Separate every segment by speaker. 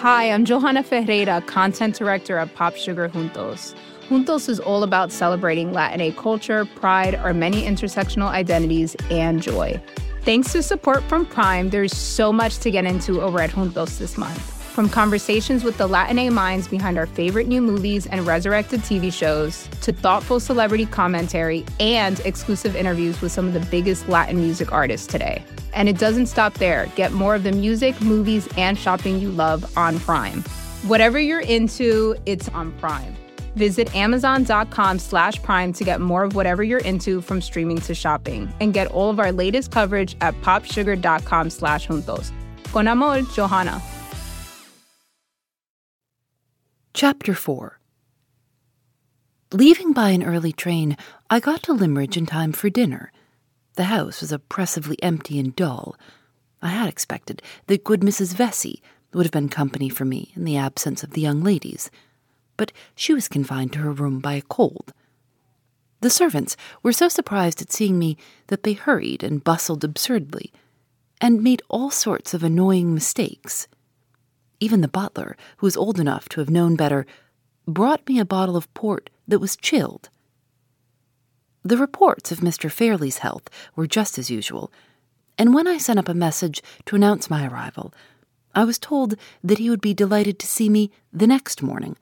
Speaker 1: Hi, I'm Johanna Ferreira, content director at Pop Sugar Juntos. Juntos is all about celebrating Latinx culture, pride, our many intersectional identities, and joy. Thanks to support from Prime, there's so much to get into over at Juntos this month. From conversations with the Latinx minds behind our favorite new movies and resurrected TV shows, to thoughtful celebrity commentary and exclusive interviews with some of the biggest Latin music artists today. And it doesn't stop there. Get more of the music, movies, and shopping you love on Prime. Whatever you're into, it's on Prime. Visit amazon.com slash prime to get more of whatever you're into from streaming to shopping. And get all of our latest coverage at popsugar.com slash juntos. Con amor, Johanna.
Speaker 2: Chapter 4 Leaving by an early train, I got to Limmeridge in time for dinner. The house was oppressively empty and dull. I had expected that good Mrs. Vesey would have been company for me in the absence of the young ladies, but she was confined to her room by a cold. The servants were so surprised at seeing me that they hurried and bustled absurdly, and made all sorts of annoying mistakes. Even the butler, who was old enough to have known better, brought me a bottle of port that was chilled. The reports of Mr. Fairlie's health were just as usual, and when I sent up a message to announce my arrival, I was told that he would be delighted to see me the next morning,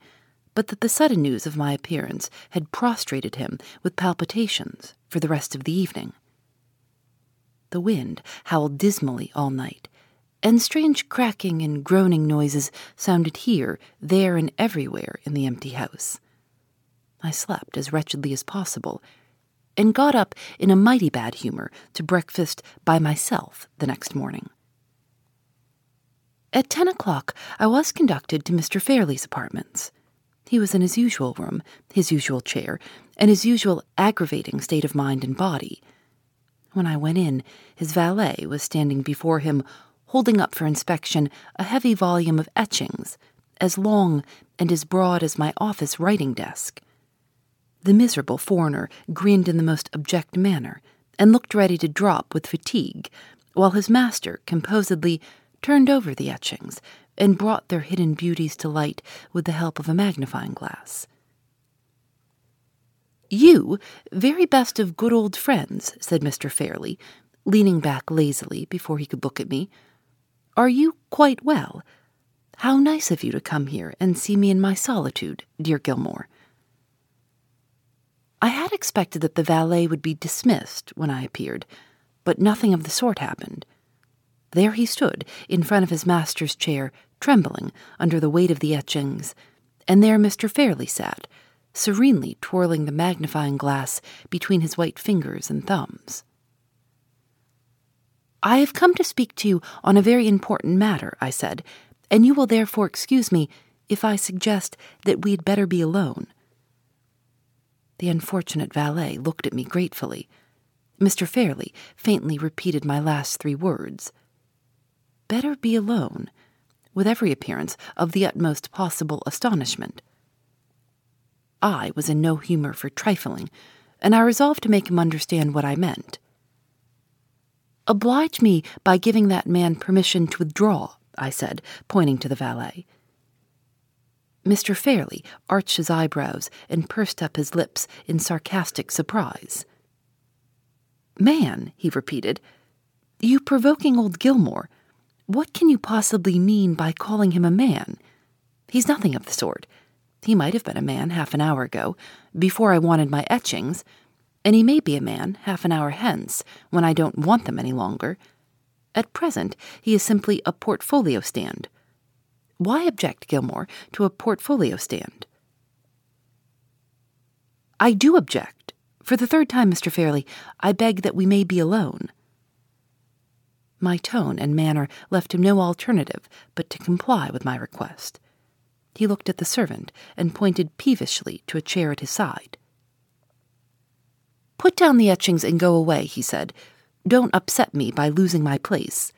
Speaker 2: but that the sudden news of my appearance had prostrated him with palpitations for the rest of the evening. The wind howled dismally all night, and strange cracking and groaning noises sounded here, there, and everywhere in the empty house. I slept as wretchedly as possible, and got up in a mighty bad humor to breakfast by myself the next morning. At ten o'clock, I was conducted to Mr. Fairlie's apartments. He was in his usual room, his usual chair, and his usual aggravating state of mind and body. When I went in, his valet was standing before him holding up for inspection a heavy volume of etchings, as long and as broad as my office writing desk. The miserable foreigner grinned in the most abject manner and looked ready to drop with fatigue, while his master composedly turned over the etchings and brought their hidden beauties to light with the help of a magnifying glass. You, very best of good old friends, said Mr. Fairlie, leaning back lazily before he could look at me. Are you quite well? How nice of you to come here and see me in my solitude, dear Gilmore. I had expected that the valet would be dismissed when I appeared, but nothing of the sort happened. There he stood, in front of his master's chair, trembling under the weight of the etchings, and there Mr. Fairlie sat, serenely twirling the magnifying glass between his white fingers and thumbs. I have come to speak to you on a very important matter, I said, and you will therefore excuse me if I suggest that we had better be alone. The unfortunate valet looked at me gratefully. Mr. Fairlie faintly repeated my last three words. Better be alone, with every appearance of the utmost possible astonishment. I was in no humor for trifling, and I resolved to make him understand what I meant. Oblige me by giving that man permission to withdraw, I said, pointing to the valet. Mr. Fairlie arched his eyebrows and pursed up his lips in sarcastic surprise. Man, he repeated, you provoking old Gilmore. What can you possibly mean by calling him a man? He's nothing of the sort. He might have been a man half an hour ago, before I wanted my etchings, and he may be a man half an hour hence, when I don't want them any longer. At present, he is simply a portfolio stand. Why object, Gilmore, to a portfolio stand? I do object. For the third time, Mr. Fairlie, I beg that we may be alone. My tone and manner left him no alternative but to comply with my request. He looked at the servant and pointed peevishly to a chair at his side. Put down the etchings and go away, he said. Don't upset me by losing my place.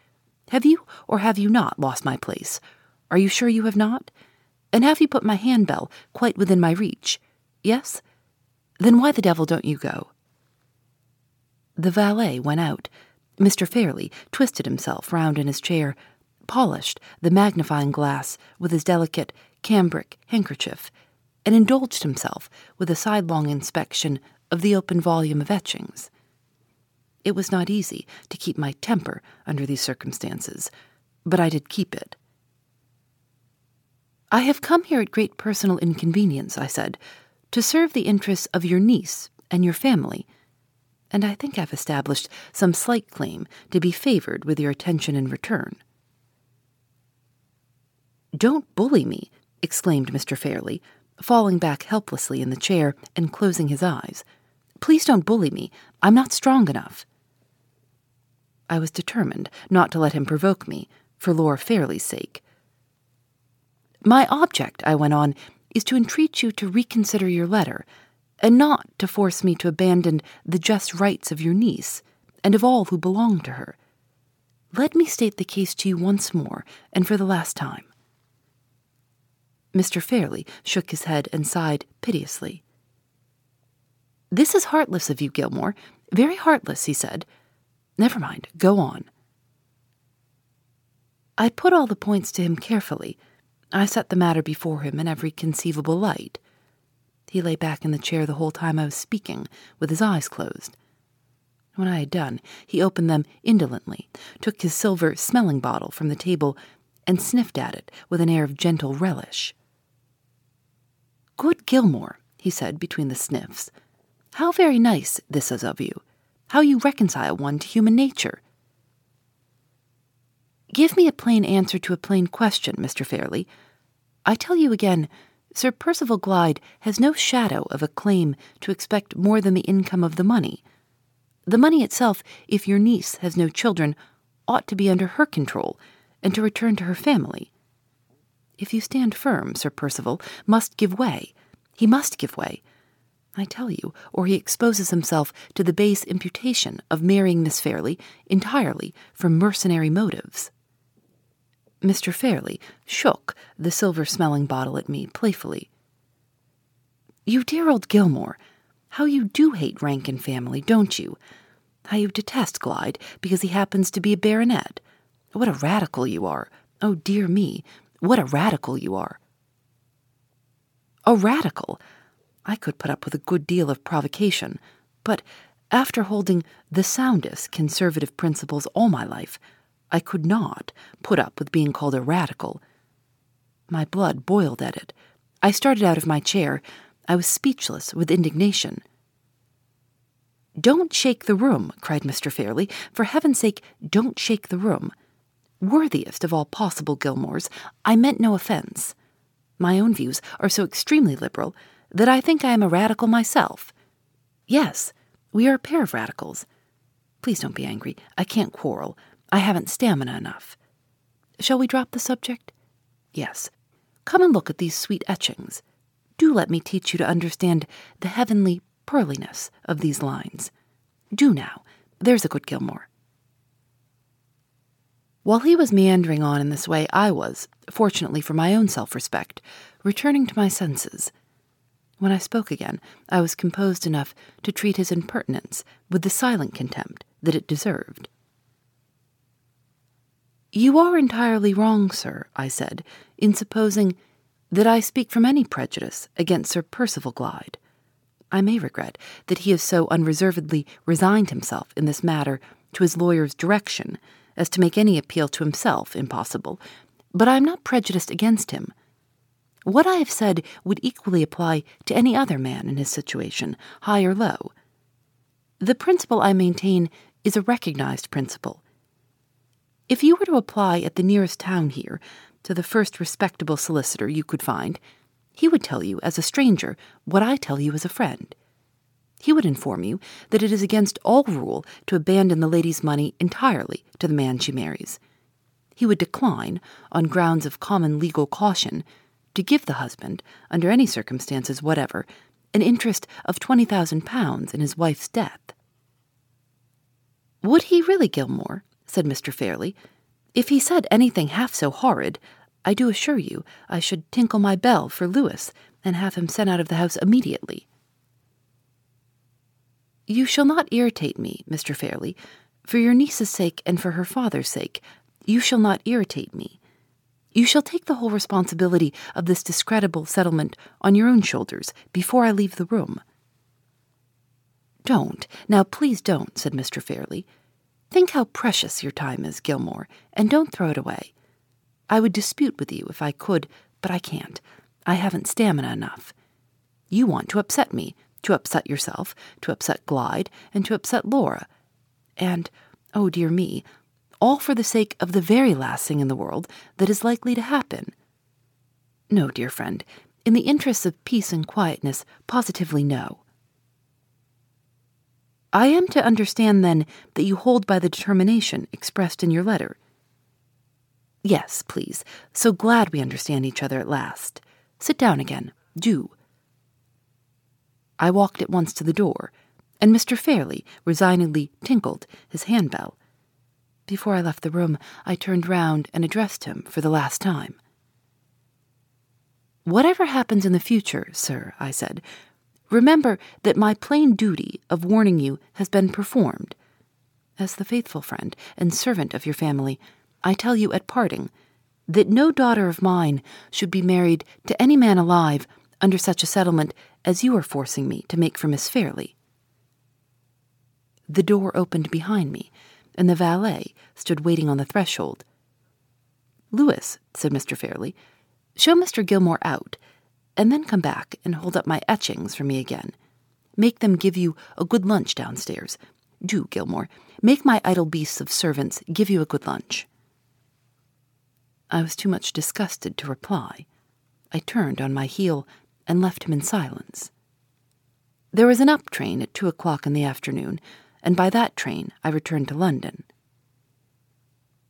Speaker 2: Have you or have you not lost my place? Are you sure you have not? And have you put my handbell quite within my reach? Yes? Then why the devil don't you go? The valet went out. Mr. Fairlie twisted himself round in his chair, polished the magnifying glass with his delicate cambric handkerchief and indulged himself with a sidelong inspection of the open volume of etchings. It was not easy to keep my temper under these circumstances, but I did keep it. I have come here at great personal inconvenience, I said, to serve the interests of your niece and your family, and I think I've established some slight claim to be favored with your attention in return. Don't bully me, exclaimed Mr. Fairlie, falling back helplessly in the chair and closing his eyes. Please don't bully me. I'm not strong enough. I was determined not to let him provoke me, for Laura Fairlie's sake. My object, I went on, is to entreat you to reconsider your letter, and not to force me to abandon the just rights of your niece and of all who belong to her. Let me state the case to you once more, and for the last time. Mr. Fairlie shook his head and sighed piteously. This is heartless of you, Gilmore. Very heartless, he said. Never mind, go on. I put all the points to him carefully. I set the matter before him in every conceivable light. He lay back in the chair the whole time I was speaking, with his eyes closed. When I had done, he opened them indolently, took his silver smelling bottle from the table, and sniffed at it with an air of gentle relish. Good Gilmore, he said between the sniffs, how very nice this is of you. How you reconcile one to human nature. Give me a plain answer to a plain question, Mr. Fairlie. I tell you again, Sir Percival Glyde has no shadow of a claim to expect more than the income of the money. The money itself, if your niece has no children, ought to be under her control and to return to her family. If you stand firm, Sir Percival must give way. He must give way. I tell you, or he exposes himself to the base imputation of marrying Miss Fairlie entirely from mercenary motives. Mr. Fairlie shook the silver smelling bottle at me playfully. You dear old Gilmore, how you do hate rank and family, don't you? How you detest Glyde because he happens to be a baronet. What a radical you are. Oh, dear me, what a radical you are. A radical? I could put up with a good deal of provocation, but after holding the soundest conservative principles all my life, I could not put up with being called a radical. My blood boiled at it. I started out of my chair. I was speechless with indignation. Don't shake the room, cried Mr. Fairlie. For heaven's sake, don't shake the room. Worthiest of all possible Gilmores, I meant no offense. My own views are so extremely liberal that I think I am a radical myself. Yes, we are a pair of radicals. Please don't be angry. I can't quarrel. I haven't stamina enough. Shall we drop the subject? Yes. Come and look at these sweet etchings. Do let me teach you to understand the heavenly pearliness of these lines. Do now. There's a good Gilmore. While he was meandering on in this way, I was, fortunately for my own self respect, returning to my senses. When I spoke again, I was composed enough to treat his impertinence with the silent contempt that it deserved. You are entirely wrong, sir, I said, in supposing that I speak from any prejudice against Sir Percival Glyde. I may regret that he has so unreservedly resigned himself in this matter to his lawyer's direction as to make any appeal to himself impossible, but I am not prejudiced against him. What I have said would equally apply to any other man in his situation, high or low. The principle I maintain is a recognized principle if you were to apply at the nearest town here to the first respectable solicitor you could find, he would tell you as a stranger what I tell you as a friend. He would inform you that it is against all rule to abandon the lady's money entirely to the man she marries. He would decline, on grounds of common legal caution, to give the husband, under any circumstances whatever, an interest of twenty thousand pounds in his wife's death. Would he really, Gilmore? Said Mr. Fairlie. If he said anything half so horrid, I do assure you I should tinkle my bell for Louis and have him sent out of the house immediately. You shall not irritate me, Mr. Fairlie. For your niece's sake and for her father's sake, you shall not irritate me. You shall take the whole responsibility of this discreditable settlement on your own shoulders before I leave the room. Don't, now please don't, said Mr. Fairlie. Think how precious your time is, Gilmore, and don't throw it away. I would dispute with you if I could, but I can't. I haven't stamina enough. You want to upset me, to upset yourself, to upset Glyde, and to upset Laura. And, oh dear me, all for the sake of the very last thing in the world that is likely to happen. No, dear friend, in the interests of peace and quietness, positively no. I am to understand, then, that you hold by the determination expressed in your letter. Yes, please. So glad we understand each other at last. Sit down again. Do. I walked at once to the door, and Mr. Fairlie resignedly tinkled his handbell. Before I left the room, I turned round and addressed him for the last time. Whatever happens in the future, sir, I said, Remember that my plain duty of warning you has been performed. As the faithful friend and servant of your family, I tell you at parting that no daughter of mine should be married to any man alive under such a settlement as you are forcing me to make for Miss Fairlie. The door opened behind me, and the valet stood waiting on the threshold. Louis, said Mr. Fairlie, show Mr. Gilmore out and then come back and hold up my etchings for me again. Make them give you a good lunch downstairs. Do, Gilmore. Make my idle beasts of servants give you a good lunch. I was too much disgusted to reply. I turned on my heel and left him in silence. There was an up train at two o'clock in the afternoon, and by that train I returned to London.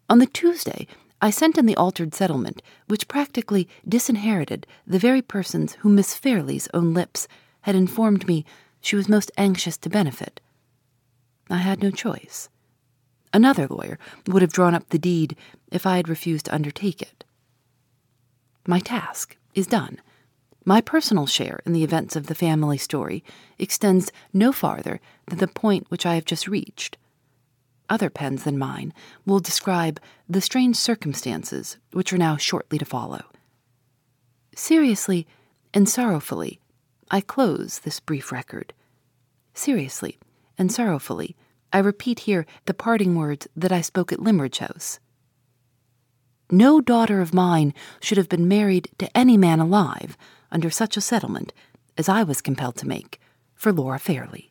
Speaker 2: On the Tuesday, I sent in the altered settlement, which practically disinherited the very persons whom Miss Fairlie's own lips had informed me she was most anxious to benefit. I had no choice. Another lawyer would have drawn up the deed if I had refused to undertake it. My task is done. My personal share in the events of the family story extends no farther than the point which I have just reached other pens than mine will describe the strange circumstances which are now shortly to follow. Seriously and sorrowfully, I close this brief record. Seriously and sorrowfully, I repeat here the parting words that I spoke at Limmeridge House. No daughter of mine should have been married to any man alive under such a settlement as I was compelled to make for Laura Fairlie.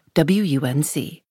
Speaker 2: WUNC.